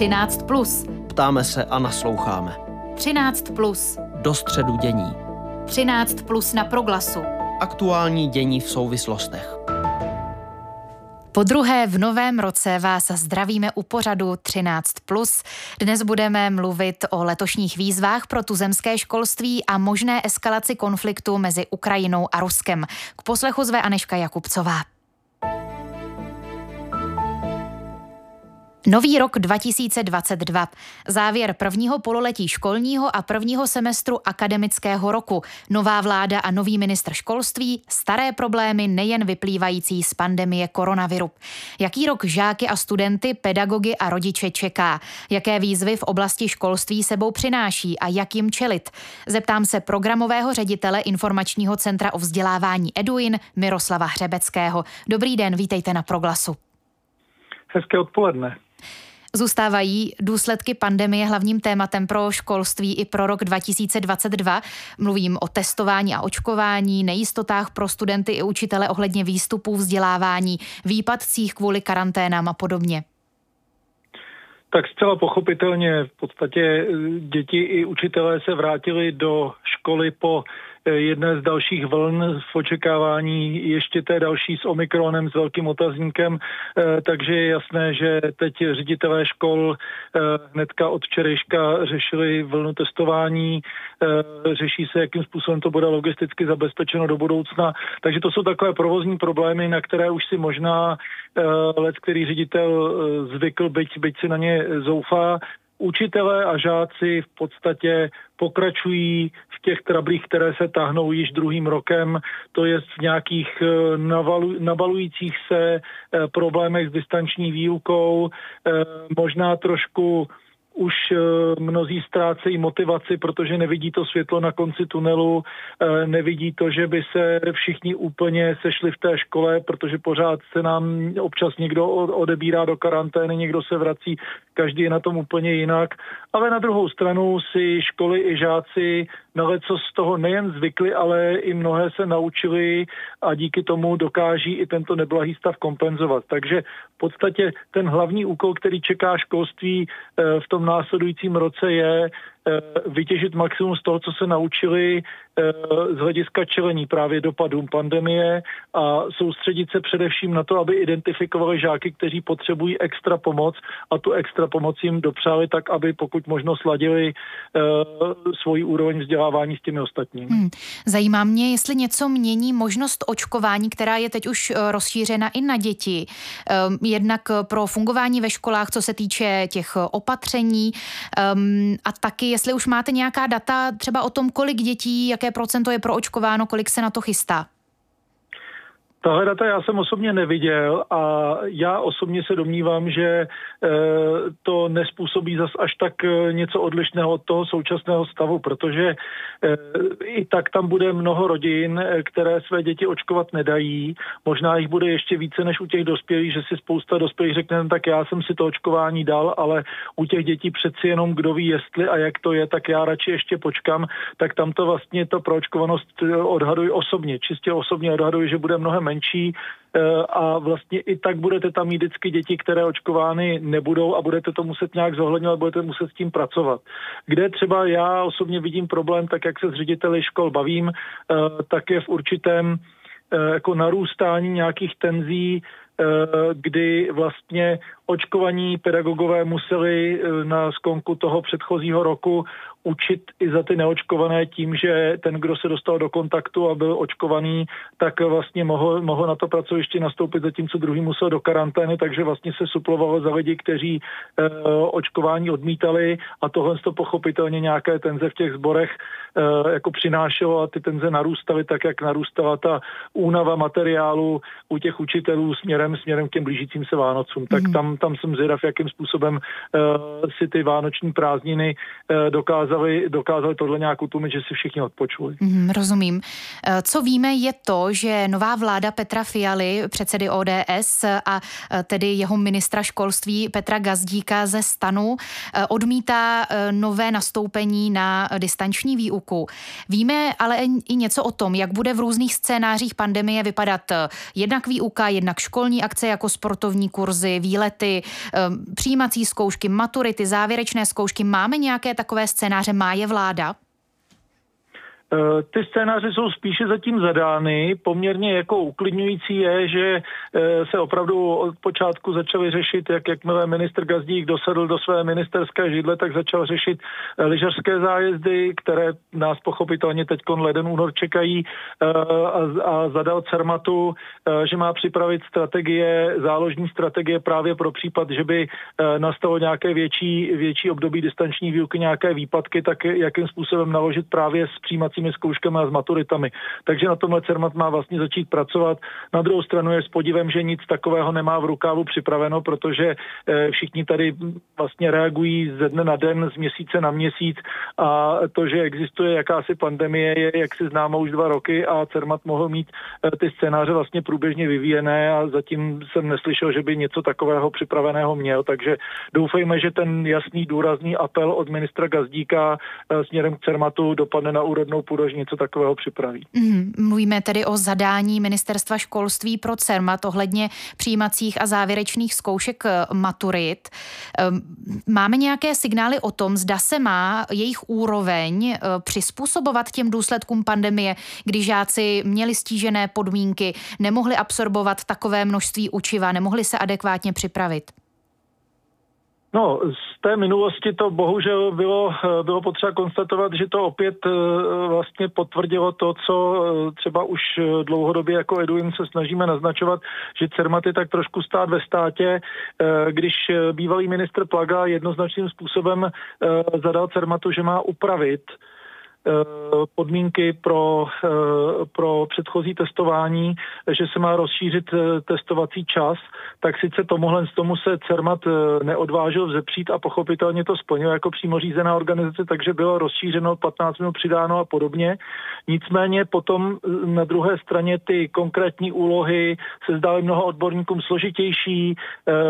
13. Plus. Ptáme se a nasloucháme. 13. Plus. Do středu dění. 13. Plus na proglasu. Aktuální dění v souvislostech. Po druhé v novém roce vás zdravíme u pořadu 13+. Dnes budeme mluvit o letošních výzvách pro tuzemské školství a možné eskalaci konfliktu mezi Ukrajinou a Ruskem. K poslechu zve Aneška Jakubcová. Nový rok 2022. Závěr prvního pololetí školního a prvního semestru akademického roku. Nová vláda a nový ministr školství, staré problémy nejen vyplývající z pandemie koronaviru. Jaký rok žáky a studenty, pedagogy a rodiče čeká? Jaké výzvy v oblasti školství sebou přináší a jak jim čelit? Zeptám se programového ředitele Informačního centra o vzdělávání Eduin Miroslava Hřebeckého. Dobrý den, vítejte na Proglasu. Hezké odpoledne. Zůstávají důsledky pandemie hlavním tématem pro školství i pro rok 2022. Mluvím o testování a očkování, nejistotách pro studenty i učitele ohledně výstupů vzdělávání, výpadcích kvůli karanténám a podobně. Tak zcela pochopitelně v podstatě eh, děti i učitelé se vrátili do školy po jedné z dalších vln v očekávání ještě té další s Omikronem, s velkým otazníkem, eh, takže je jasné, že teď ředitelé škol eh, hnedka od včerejška řešili vlnu testování, řeší se, jakým způsobem to bude logisticky zabezpečeno do budoucna, takže to jsou takové provozní problémy, na které už si možná let, který ředitel zvykl, byť, byť si na ně zoufá, učitelé a žáci v podstatě pokračují těch trablích, které se tahnou již druhým rokem, to je v nějakých eh, navalu, navalujících se eh, problémech s distanční výukou, eh, možná trošku už mnozí ztrácejí motivaci, protože nevidí to světlo na konci tunelu, nevidí to, že by se všichni úplně sešli v té škole, protože pořád se nám občas někdo odebírá do karantény, někdo se vrací, každý je na tom úplně jinak. Ale na druhou stranu si školy i žáci na co z toho nejen zvykli, ale i mnohé se naučili a díky tomu dokáží i tento neblahý stav kompenzovat. Takže v podstatě ten hlavní úkol, který čeká školství eh, v tom následujícím roce je vytěžit maximum z toho, co se naučili eh, z hlediska čelení právě dopadům pandemie a soustředit se především na to, aby identifikovali žáky, kteří potřebují extra pomoc a tu extra pomoc jim dopřáli tak, aby pokud možno sladili uh, svoji úroveň vzdělávání s těmi ostatními. Hmm. Zajímá mě, jestli něco mění možnost očkování, která je teď už rozšířena i na děti. Jednak pro fungování ve školách, co se týče těch opatření um, a taky jestli už máte nějaká data třeba o tom, kolik dětí, jaké procento je proočkováno, kolik se na to chystá. Tahle data já jsem osobně neviděl a já osobně se domnívám, že eh, to nespůsobí zas až tak eh, něco odlišného od toho současného stavu, protože eh, i tak tam bude mnoho rodin, které své děti očkovat nedají. Možná jich bude ještě více než u těch dospělých, že si spousta dospělých řekne, no, tak já jsem si to očkování dal, ale u těch dětí přeci jenom kdo ví, jestli a jak to je, tak já radši ještě počkám, tak tam to vlastně to proočkovanost odhaduji osobně, čistě osobně odhaduji, že bude mnohem menší eh, a vlastně i tak budete tam mít vždycky děti, které očkovány nebudou a budete to muset nějak zohledňovat, budete muset s tím pracovat. Kde třeba já osobně vidím problém, tak jak se s řediteli škol bavím, eh, tak je v určitém eh, jako narůstání nějakých tenzí, kdy vlastně očkovaní pedagogové museli na skonku toho předchozího roku učit i za ty neočkované tím, že ten, kdo se dostal do kontaktu a byl očkovaný, tak vlastně mohl, mohl na to pracoviště nastoupit, zatímco druhý musel do karantény, takže vlastně se suplovalo za lidi, kteří e, očkování odmítali a tohle to pochopitelně nějaké tenze v těch zborech e, jako přinášelo a ty tenze narůstaly tak, jak narůstala ta únava materiálu u těch učitelů směrem, směrem k těm blížícím se Vánocům. Tak mm. tam, tam jsem zvědav, jakým způsobem e, si ty vánoční prázdniny e, dokázali dokázali, dokázali tohle nějak utlumit, že si všichni odpočuli. Mm, rozumím. Eh, co víme je to, že nová vláda Petra Fialy, předsedy ODS a eh, tedy jeho ministra školství Petra Gazdíka ze stanu eh, odmítá nové nastoupení na distanční výuku. Víme ale i něco o tom, jak bude v různých scénářích pandemie vypadat jednak výuka, jednak školní akce jako sportovní kurzy, výlety, přijímací zkoušky, maturity, závěrečné zkoušky. Máme nějaké takové scénáře? Má je vláda? Eh, ty scénáře jsou spíše zatím zadány. Poměrně jako uklidňující je, že eh, se opravdu od počátku začaly řešit, jak jakmile ministr Gazdík dosedl do své ministerské židle, tak začal řešit eh, lyžařské zájezdy, které nás pochopitelně teď leden únor čekají a, a zadal Cermatu, že má připravit strategie, záložní strategie právě pro případ, že by nastalo nějaké větší, větší období distanční výuky, nějaké výpadky, tak jakým způsobem naložit právě s přijímací přijímacími zkouškami a s maturitami. Takže na tomhle CERMAT má vlastně začít pracovat. Na druhou stranu je s podivem, že nic takového nemá v rukávu připraveno, protože eh, všichni tady vlastně reagují ze dne na den, z měsíce na měsíc a to, že existuje jakási pandemie, je jak si známo už dva roky a CERMAT mohl mít eh, ty scénáře vlastně průběžně vyvíjené a zatím jsem neslyšel, že by něco takového připraveného měl, takže doufejme, že ten jasný důrazný apel od ministra Gazdíka eh, směrem k CERMATu dopadne na úrodnou půdu, až něco takového připraví. Mm, mluvíme tedy o zadání ministerstva školství pro CERMAT ohledně přijímacích a závěrečných zkoušek eh, maturit. Ehm, máme nějaké signály o tom, zda se má jejich úroveň eh, přizpůsobovat těm důsledkům pandemie, kdy žáci měli stížené podmínky, nemohli absorbovat takové množství učiva, nemohli se adekvátně připravit? No, z té minulosti to bohužel bylo, bylo potřeba konstatovat, že to opět eh, vlastně potvrdilo to, co eh, třeba už dlouhodobě jako Eduin se snažíme naznačovat, že CERMAT je tak trošku stát ve státě, eh, když bývalý ministr Plaga jednoznačným způsobem zadal CERMATu, že má upravit Eh, podmínky pro, eh, pro předchozí testování, že se má rozšířit eh, testovací čas, tak sice tomuhle z tomu se CERMAT neodvážil vzepřít a pochopitelně to splnil jako přímo řízená organizace, takže bylo rozšířeno 15 minut přidáno a podobně. Nicméně potom na druhé straně ty konkrétní úlohy se zdály mnoho odborníkům složitější,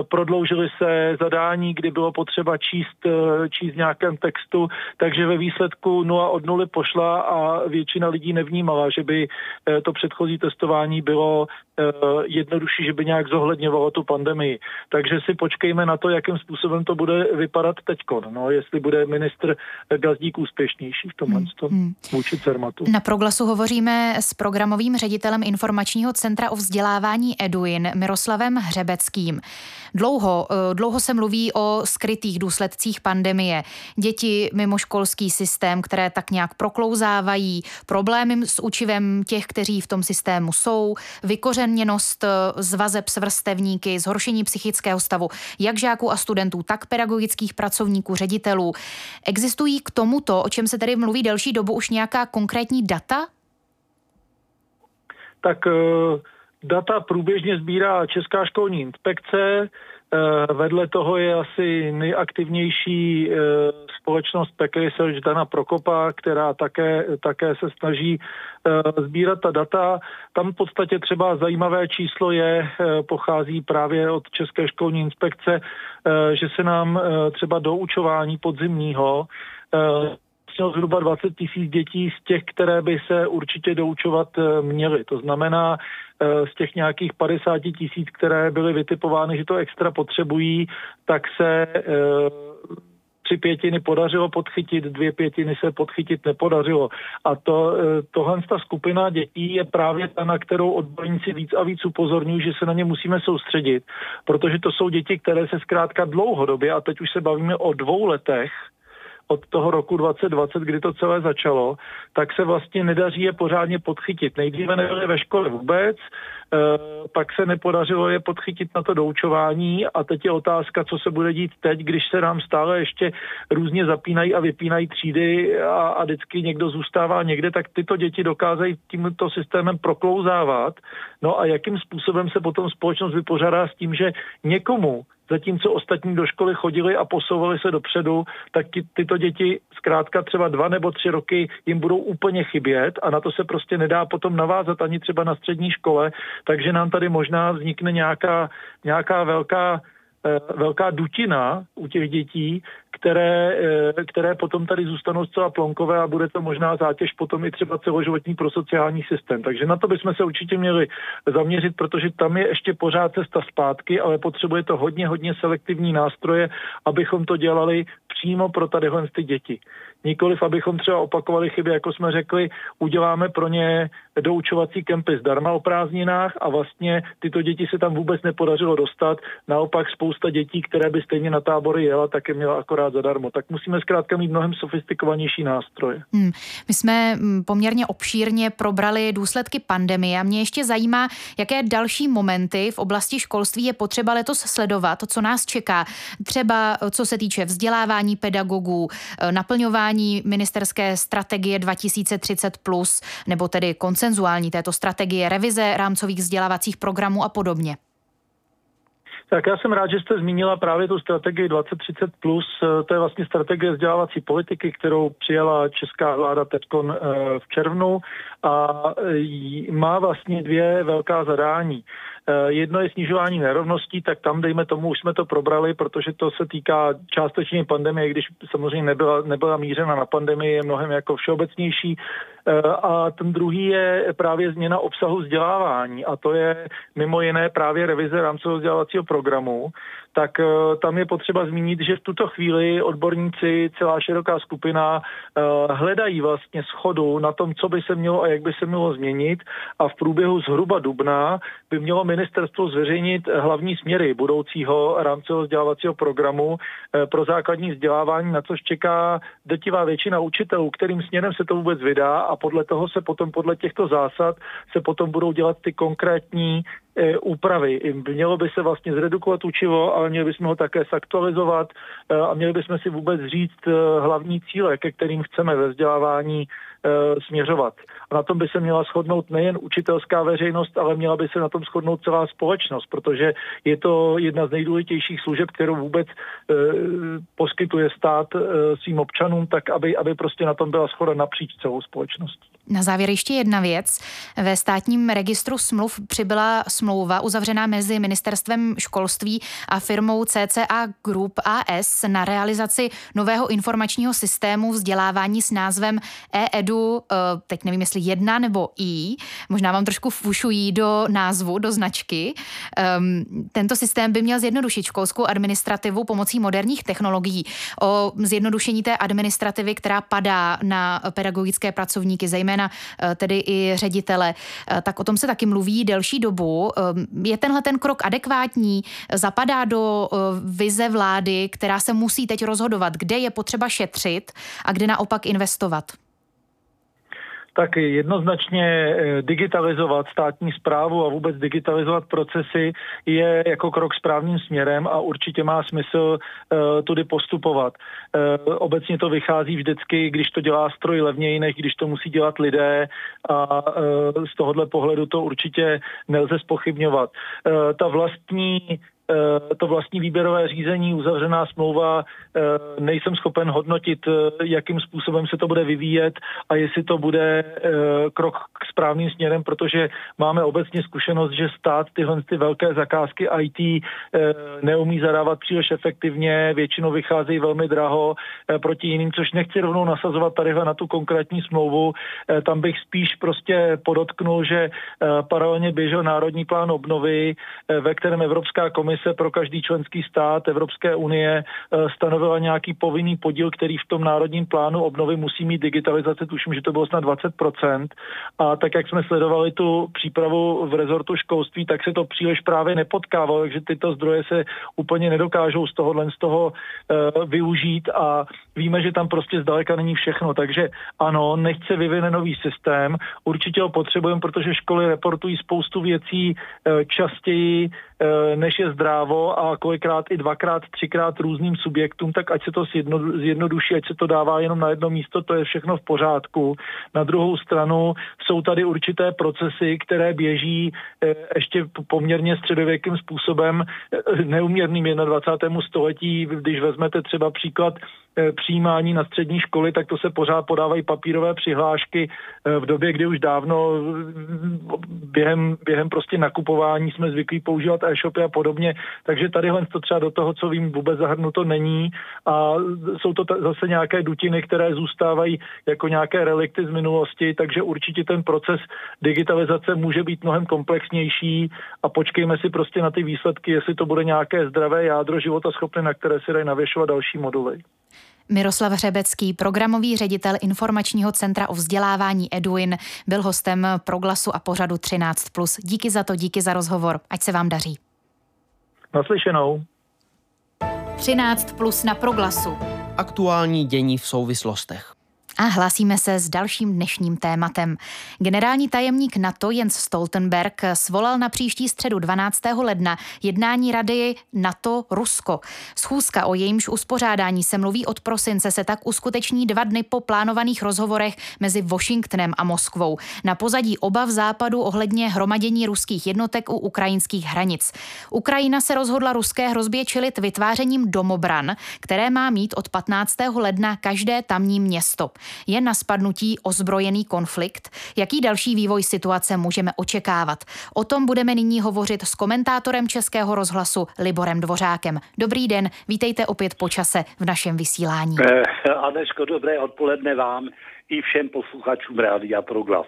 prodloužily se zadání, kdy bylo potřeba číst, číst nějakém textu, takže ve výsledku 0 od 0 školy pošla a většina lidí nevnímala, že by eh, to předchozí testování bylo eh, jednodušší, že by nějak zohledňovalo tu pandemii. Takže si počkejme na to, jakým způsobem to bude vypadat teď. No, jestli bude ministr Gazdík úspěšnější v tomhle hmm. hmm. vůči CERMATu. Na proglasu hovoříme s programovým ředitelem informačního centra o vzdělávání Eduin Miroslavem Hřebeckým. Dlouho, eh, dlouho se mluví o skrytých důsledcích pandemie. Děti mimo školský systém, které tak nějak proklouzávají, problémy s učivem těch, kteří v tom systému jsou, vykořeněnost eh, z vazeb s vrstevníky, zhoršení psychického stavu jak žáků a studentů, tak pedagogických pracovníků, ředitelů. Existují k tomuto, o čem se tady mluví delší dobu, už nějaká konkrétní data? Tak uh Data průběžně sbírá Česká školní inspekce, eh, Vedle toho je asi nejaktivnější eh, společnost Pack Research Dana Prokopa, která také, také se snaží eh, sbírat ta data. Tam v podstatě třeba zajímavé číslo je, pochází právě od České školní inspekce, že se nám třeba do učování podzimního zhruba 20 tisíc dětí z těch, které by se určitě doučovat měly. To znamená, Eh, z těch nějakých 50 tisíc, které byly vytipovány, že to extra potřebují, tak se eh, tři pětiny podařilo podchytit, dvě pětiny se podchytit nepodařilo. A to, eh, tohle ta skupina dětí je právě ta, na kterou odborníci víc a víc upozorňují, že se na ně musíme soustředit, protože to jsou děti, které se zkrátka dlouhodobě, a teď už se bavíme o dvou letech, od toho roku 2020, kdy to celé začalo, tak se vlastně nedaří je pořádně podchytit. Nejdříve nebyly ve škole vůbec, eh, pak se nepodařilo je podchytit na to doučování a teď je otázka, co se bude dít teď, když se nám stále ještě různě zapínají a vypínají třídy a, a vždycky někdo zůstává někde, tak tyto děti dokázají tímto systémem proklouzávat. No a jakým způsobem se potom společnost vypořádá s tím, že někomu zatímco ostatní do školy chodili a posouvali se dopředu, tak ty, tyto děti zkrátka třeba dva nebo tři roky jim budou úplně chybět a na to se prostě nedá potom navázat ani třeba na střední škole, takže nám tady možná vznikne nějaká, nějaká velká eh, velká dutina u těch dětí, které, eh, které potom tady zůstanou zcela plonkové a bude to možná zátěž potom i třeba celoživotní pro sociální systém. Takže na to bychom se určitě měli zaměřit, protože tam je ještě pořád cesta zpátky, ale potřebuje to hodně, hodně selektivní nástroje, abychom to dělali přímo pro tadyhle ty děti. Nikoliv, abychom třeba opakovali chyby, jako jsme řekli, uděláme pro ně doučovací kempy zdarma o prázdninách a vlastně tyto děti se tam vůbec nepodařilo dostat. Naopak spousta dětí, které by stejně na tábory jela, tak je měla akorát zadarmo. Tak musíme zkrátka mít mnohem sofistikovanější nástroje. Hmm. My jsme mm, poměrně obšírně probrali důsledky pandemie a mě ještě zajímá, jaké další momenty v oblasti školství je potřeba letos sledovat, co nás čeká. Třeba co se týče vzdělávání pedagogů, e, naplňování ministerské strategie 2030+, plus, nebo tedy koncenzuální této strategie, revize rámcových vzdělávacích programů a podobně. Tak já jsem rád, že jste zmínila právě tu strategii 2030+, plus. to je vlastně strategie vzdělávací politiky, kterou přijala česká vláda teď eh, v červnu a má vlastně dvě velká zadání. Eh, jedno je snižování nerovností, tak tam, dejme tomu, už jsme to probrali, protože to se týká částečně pandemie, když samozřejmě nebyla, nebyla mířena na pandemii, je mnohem jako všeobecnější. Eh, a ten druhý je právě změna obsahu vzdělávání. A to je mimo jiné právě revize rámcového vzdělávacího programu, tak eh, tam je potřeba zmínit, že v tuto chvíli odborníci, celá široká skupina eh, hledají vlastně schodu na tom, co by se mělo a jak by se mělo změnit. A v průběhu zhruba dubna by mělo ministerstvo zveřejnit hlavní směry budoucího rámcového vzdělávacího programu pro základní vzdělávání, na což čeká drtivá většina učitelů, kterým směrem se to vůbec vydá. A podle toho se potom, podle těchto zásad, se potom budou dělat ty konkrétní úpravy. Mělo by se vlastně zredukovat učivo, ale měli bychom ho také zaktualizovat e, a měli bychom si vůbec říct e, hlavní cíle, ke kterým chceme ve vzdělávání směřovat. A na tom by se měla shodnout nejen učitelská veřejnost, ale měla by se na tom shodnout celá společnost, protože je to jedna z nejdůležitějších služeb, kterou vůbec e, poskytuje stát e, svým občanům, tak aby, aby prostě na tom byla schoda napříč celou společností. Na závěr ještě jedna věc. Ve státním registru smluv přibyla smlouva uzavřená mezi ministerstvem školství a firmou CCA Group AS na realizaci nového informačního systému vzdělávání s názvem e-edu, eh, teď nevím, jestli jedna nebo i, možná vám trošku fušují do názvu, do značky. Um, tento systém by měl zjednodušit školskou administrativu pomocí moderních technologií. O zjednodušení té administrativy, která padá na pedagogické pracovníky, zejména eh, tedy i ředitele, eh, tak o tom se taky mluví delší dobu. Ehm, je tenhle ten krok adekvátní? Zapadá do vize vlády, která se musí teď rozhodovat, kde je potřeba šetřit a kde naopak investovat? Tak jednoznačně eh, digitalizovat státní zprávu a vůbec digitalizovat procesy je jako krok správným směrem a určitě má smysl uh, tudy postupovat. Uh, obecně to vychází vždycky, když to dělá stroj levněji, než když to musí dělat lidé a z tohohle pohledu to určitě nelze spochybňovat. Ta vlastní Eh, to vlastní výběrové řízení, uzavřená smlouva, eh, nejsem schopen hodnotit, eh, jakým způsobem se to bude vyvíjet a jestli to bude krok k správným směrem, protože máme obecně zkušenost, že stát tyhle ty velké zakázky IT neumí zadávat příliš efektivně, většinou vycházejí velmi draho proti jiným, což nechci rovnou nasazovat tady na tu konkrétní smlouvu. Tam bych spíš prostě podotknul, že paralelně běžel Národní plán obnovy, ve kterém Evropská komise komise pro každý členský stát Evropské unie eh, stanovila nějaký povinný podíl, který v tom národním plánu obnovy musí mít digitalizace, tuším, že to bylo snad 20%. A tak, jak jsme sledovali tu přípravu v rezortu školství, tak se to příliš právě nepotkávalo, takže tyto zdroje se úplně nedokážou z tohohle z toho uh, využít a víme, že tam prostě zdaleka není všechno. Takže ano, nechce vyvine nový systém, určitě ho potřebujeme, protože školy reportují spoustu věcí uh, častěji, než je zdravý právo a kolikrát i dvakrát, třikrát různým subjektům, tak ať se to zjednoduší, ať se to dává jenom na jedno místo, to je všechno v pořádku. Na druhou stranu jsou tady určité procesy, které běží eh, ještě poměrně středověkým způsobem, eh, neuměrným 21. století, když vezmete třeba příklad Eh, přijímání na střední školy, tak to se pořád podávají papírové přihlášky eh, v době, kdy už dávno eh, během, během prostě nakupování jsme zvyklí používat e-shopy a podobně, takže tadyhle to třeba do toho, co vím, vůbec zahrnuto není. A jsou to t- zase nějaké dutiny, které zůstávají jako nějaké relikty z minulosti, takže určitě ten proces digitalizace může být mnohem komplexnější. A počkejme si prostě na ty výsledky, jestli to bude nějaké zdravé jádro života schopné, na které si dají navěšovat další moduly. Miroslav Hřebecký, programový ředitel informačního centra o vzdělávání Eduin, byl hostem Proglasu a pořadu 13+. Díky za to, díky za rozhovor. Ať se vám daří. Naslyšenou. 13 plus na Proglasu. Aktuální dění v souvislostech. A hlásíme se s dalším dnešním tématem. Generální tajemník NATO Jens Stoltenberg svolal na příští středu 12. ledna jednání Rady NATO-Rusko. Schůzka, o jejímž uspořádání se mluví od prosince, se tak uskuteční dva dny po plánovaných rozhovorech mezi Washingtonem a Moskvou na pozadí obav západu ohledně hromadění ruských jednotek u ukrajinských hranic. Ukrajina se rozhodla ruské hrozbě čelit vytvářením domobran, které má mít od 15. ledna každé tamní město. Je na spadnutí ozbrojený konflikt? Jaký další vývoj situace můžeme očekávat? O tom budeme nyní hovořit s komentátorem Českého rozhlasu Liborem Dvořákem. Dobrý den, vítejte opět po čase v našem vysílání. Eh, Aneško, dobré odpoledne vám i všem posluchačům Rádia Proglas.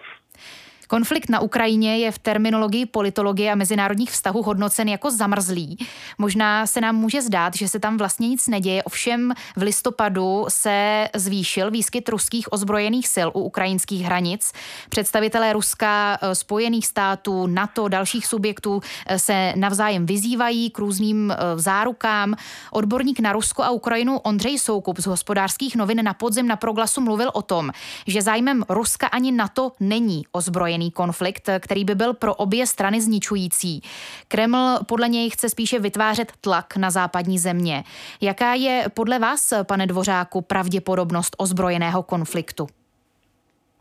Konflikt na Ukrajině je v terminologii politologie a mezinárodních vztahů hodnocen jako zamrzlý. Možná se nám může zdát, že se tam vlastně nic neděje, ovšem v listopadu se zvýšil výskyt ruských ozbrojených sil u ukrajinských hranic. Představitelé Ruska, eh, Spojených států, NATO, dalších subjektů eh, se navzájem vyzývají k různým eh, zárukám. Odborník na Rusko a Ukrajinu Ondřej Soukup z hospodářských novin na podzim na proglasu mluvil o tom, že zájmem Ruska ani NATO není ozbrojený ozbrojený konflikt, který by byl pro obě strany zničující. Kreml podle něj chce spíše vytvářet tlak na západní země. Jaká je podle vás, pane Dvořáku, pravděpodobnost ozbrojeného konfliktu?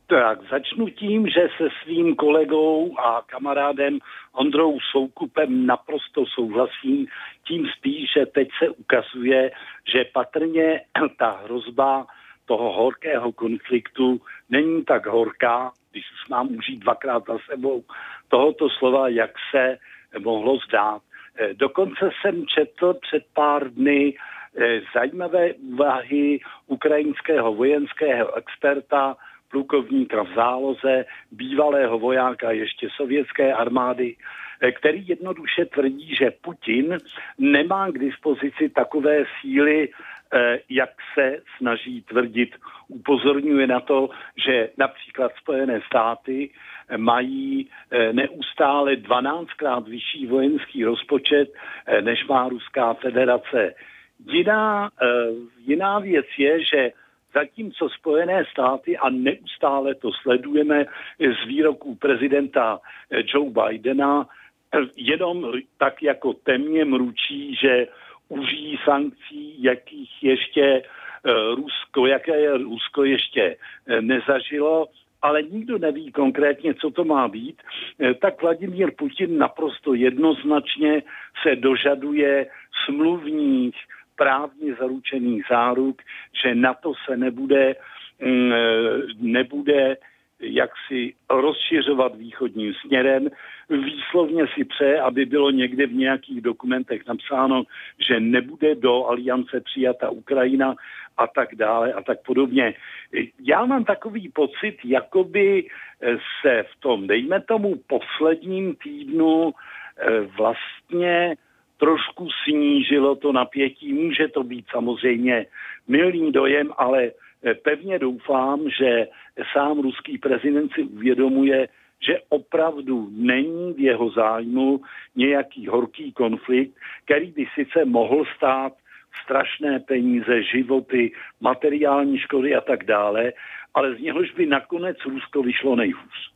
Tak, začnu tím, že se svým kolegou a kamarádem Ondrou Soukupem naprosto souhlasím, tím spíš, že teď se ukazuje, že patrně ta hrozba toho horkého konfliktu není tak horká, když už mám užít dvakrát za sebou tohoto slova, jak se mohlo zdát. Eh, dokonce jsem četl před pár dny eh, zajímavé úvahy ukrajinského vojenského experta, plukovníka v záloze, bývalého vojáka ještě sovětské armády, eh, který jednoduše tvrdí, že Putin nemá k dispozici takové síly, jak se snaží tvrdit. Upozorňuje na to, že například Spojené státy eh, mají eh, neustále 12krát vyšší vojenský rozpočet, než má Ruská federace. Jiná, jiná věc je, že zatímco Spojené státy, a neustále to sledujeme z výroků prezidenta Joe Bidena, jenom tak jako temně mručí, že užijí sankcí, jakých ještě eh, Rusko, jaké je Rusko ještě eh, nezažilo, ale nikdo neví konkrétně, co to má být, eh, tak Vladimír Putin naprosto jednoznačně se dožaduje smluvních právně zaručených záruk, že NATO se nebude, mm, nebude jak si rozšiřovat východním směrem. Výslovně si přeje, aby bylo někde v nějakých dokumentech napsáno, že nebude do aliance přijata Ukrajina a tak dále a tak podobně. Já mám takový pocit, jakoby se v tom, dejme tomu, posledním týdnu eh, vlastně trošku snížilo to napětí. Může to být samozřejmě milný dojem, ale pevně doufám, že sám ruský prezident si uvědomuje, že opravdu není v jeho zájmu nějaký horký konflikt, který by sice mohl stát strašné peníze, životy, materiální škody a tak dále, ale z něhož by nakonec Rusko vyšlo nejhůř.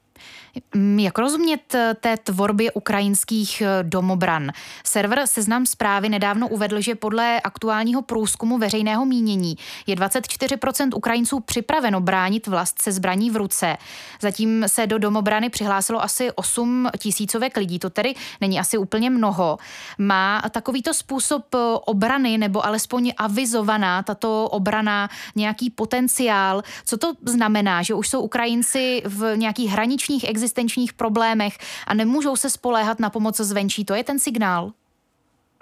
Mm, jak rozumět eh, té tvorbě ukrajinských eh, domobran? Server Seznam zprávy nedávno uvedl, že podle aktuálního průzkumu veřejného mínění je 24% Ukrajinců připraveno bránit vlast se zbraní v ruce. Zatím se do domobrany přihlásilo asi 8 tisícovek lidí, to tedy není asi úplně mnoho. Má takovýto způsob eh, obrany nebo alespoň avizovaná tato obrana nějaký potenciál? Co to znamená, že už jsou Ukrajinci v nějakých hraničních existenčních problémech a nemůžou se spoléhat na pomoc zvenčí? To je ten signál?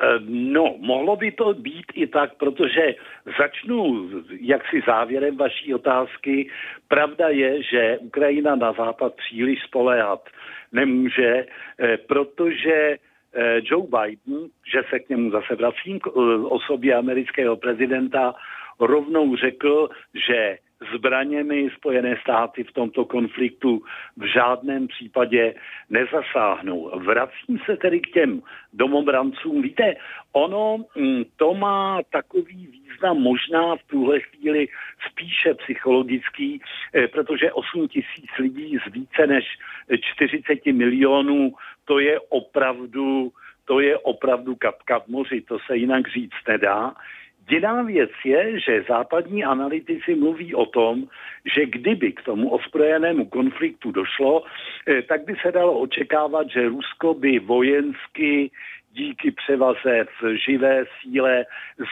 Eh, no, mohlo by to být i tak, protože začnu jaksi závěrem vaší otázky. Pravda je, že Ukrajina na západ příliš spoléhat nemůže, eh, protože eh, Joe Biden, že se k němu zase vracím, k osobě amerického prezidenta, rovnou řekl, že zbraněmi Spojené státy v tomto konfliktu v žádném případě nezasáhnou. Vracím se tedy k těm domobrancům. Víte, ono mm, to má takový význam možná v tuhle chvíli spíše psychologický, eh, protože 8 tisíc lidí z více než 40 milionů, to je opravdu to je opravdu kapka v moři, to se jinak říct nedá. Jiná věc je, že západní analytici mluví o tom, že kdyby k tomu ozbrojenému konfliktu došlo, eh, tak by se dalo očekávat, že Rusko by vojensky díky převaze v živé síle,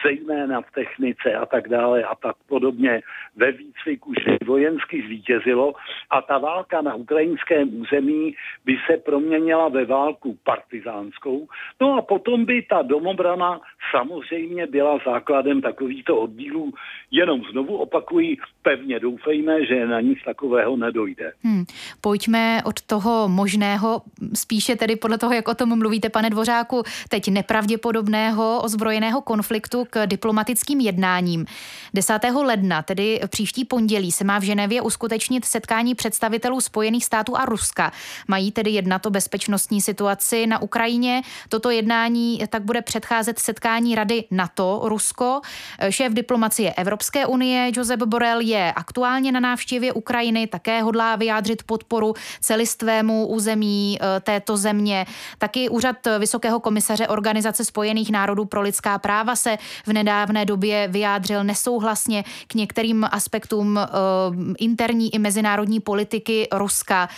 zejména v technice a tak dále a tak podobně ve výcviku, že vojensky zvítězilo a ta válka na ukrajinském území by se proměnila ve válku partizánskou. No a potom by ta domobrana samozřejmě byla základem takovýchto oddílů. Jenom znovu opakuji, pevně doufejme, že na nic takového nedojde. Hmm. Pojďme od toho možného, spíše tedy podle toho, jak o tom mluvíte, pane Dvořáku, teď nepravděpodobného ozbrojeného konfliktu k diplomatickým jednáním. 10. ledna, tedy příští pondělí, se má v Ženevě uskutečnit setkání představitelů Spojených států a Ruska. Mají tedy jednat o bezpečnostní situaci na Ukrajině. Toto jednání tak bude předcházet setkání Rady NATO-Rusko. Šéf diplomacie Evropské unie Josep Borrell je aktuálně na návštěvě Ukrajiny, také hodlá vyjádřit podporu celistvému území eh, této země. Taky úřad Vysokého komisaře Organizace spojených národů pro lidská práva se v nedávné době vyjádřil nesouhlasně k některým aspektům uh, interní i mezinárodní politiky Ruska.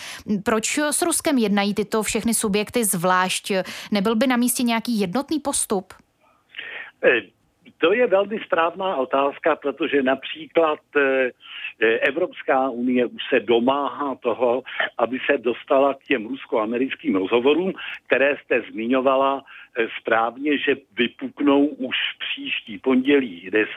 Proč s Ruskem jednají tyto všechny subjekty zvlášť? Nebyl by na místě nějaký jednotný postup? Eh, to je velmi správná otázka, protože například eh, Evropská unie už se domáhá toho, aby se dostala k těm rusko-americkým rozhovorům, které jste zmiňovala eh, správně, že vypuknou už příští pondělí 10.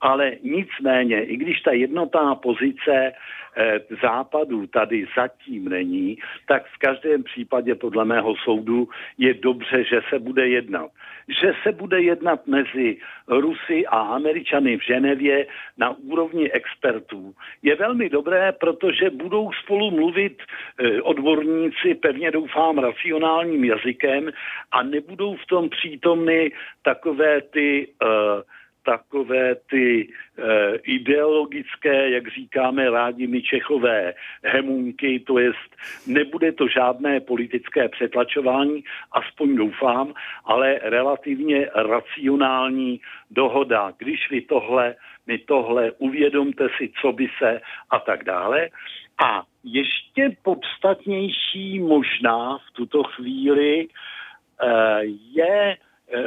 Ale nicméně, i když ta jednotná pozice eh, západu tady zatím není, tak v každém případě podle mého soudu je dobře, že se bude jednat. Že se bude jednat mezi Rusy a Američany v Ženevě na úrovni expertů je velmi dobré, protože budou spolu mluvit eh, odborníci, pevně doufám, racionálním jazykem a nebudou v tom přítomny takové ty uh, takové ty e, ideologické, jak říkáme rádi my Čechové, hemunky, to jest nebude to žádné politické přetlačování, aspoň doufám, ale relativně racionální dohoda. Když vy tohle, my tohle, uvědomte si, co by se a tak dále. A ještě podstatnější možná v tuto chvíli e, je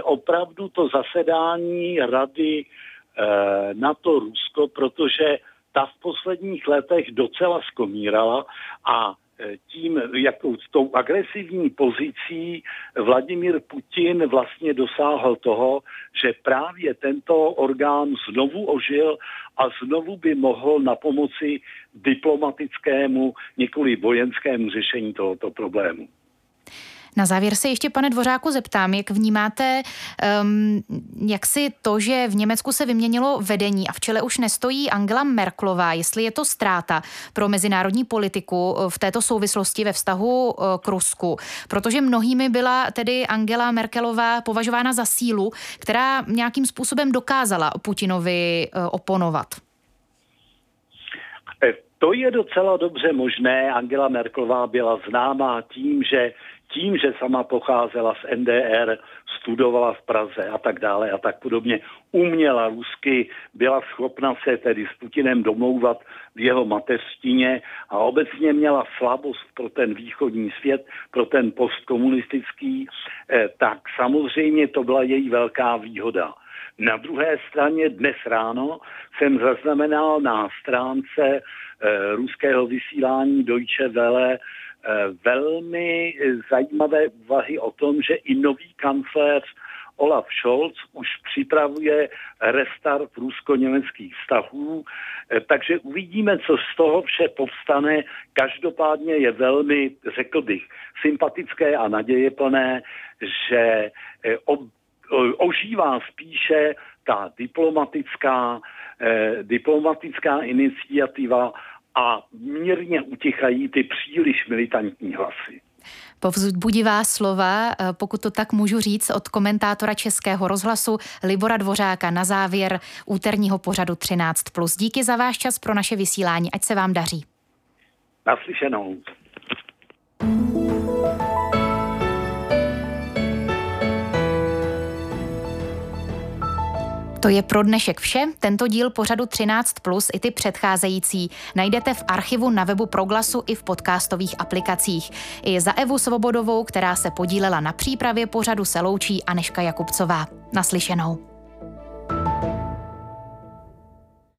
opravdu to zasedání rady eh, na to Rusko, protože ta v posledních letech docela skomírala a eh, tím, jakou s tou agresivní pozicí Vladimír Putin vlastně dosáhl toho, že právě tento orgán znovu ožil a znovu by mohl na pomoci diplomatickému, nikoli vojenskému řešení tohoto problému. Na závěr se ještě, pane Dvořáku, zeptám, jak vnímáte, um, jak si to, že v Německu se vyměnilo vedení a v čele už nestojí Angela Merklová, jestli je to ztráta pro mezinárodní politiku eh, v této souvislosti ve vztahu uh, k Rusku, protože mnohými byla tedy Angela Merkelová považována za sílu, která nějakým způsobem dokázala Putinovi uh, oponovat. To je docela dobře možné. Angela Merklová byla známá tím, že tím, že sama pocházela z NDR, studovala v Praze a tak dále a tak podobně, uměla rusky, byla schopna se tedy s Putinem domlouvat v jeho mateřštině a obecně měla slabost pro ten východní svět, pro ten postkomunistický, eh, tak samozřejmě to byla její velká výhoda. Na druhé straně dnes ráno jsem zaznamenal na stránce e, ruského vysílání Deutsche Welle velmi zajímavé úvahy o tom, že i nový kancléř Olaf Scholz už připravuje restart rusko-německých vztahů, e, takže uvidíme, co z toho vše povstane. Každopádně je velmi, řekl bych, sympatické a nadějeplné, že ožívá spíše ta diplomatická, eh, diplomatická iniciativa a mírně utichají ty příliš militantní hlasy. Povzbudivá slova, eh, pokud to tak můžu říct, od komentátora Českého rozhlasu Libora Dvořáka na závěr úterního pořadu 13+. Díky za váš čas pro naše vysílání, ať se vám daří. Naslyšenou. To je pro dnešek vše. Tento díl pořadu 13 plus i ty předcházející najdete v archivu na webu Proglasu i v podcastových aplikacích. I za Evu Svobodovou, která se podílela na přípravě pořadu se loučí Aneška Jakubcová. Naslyšenou.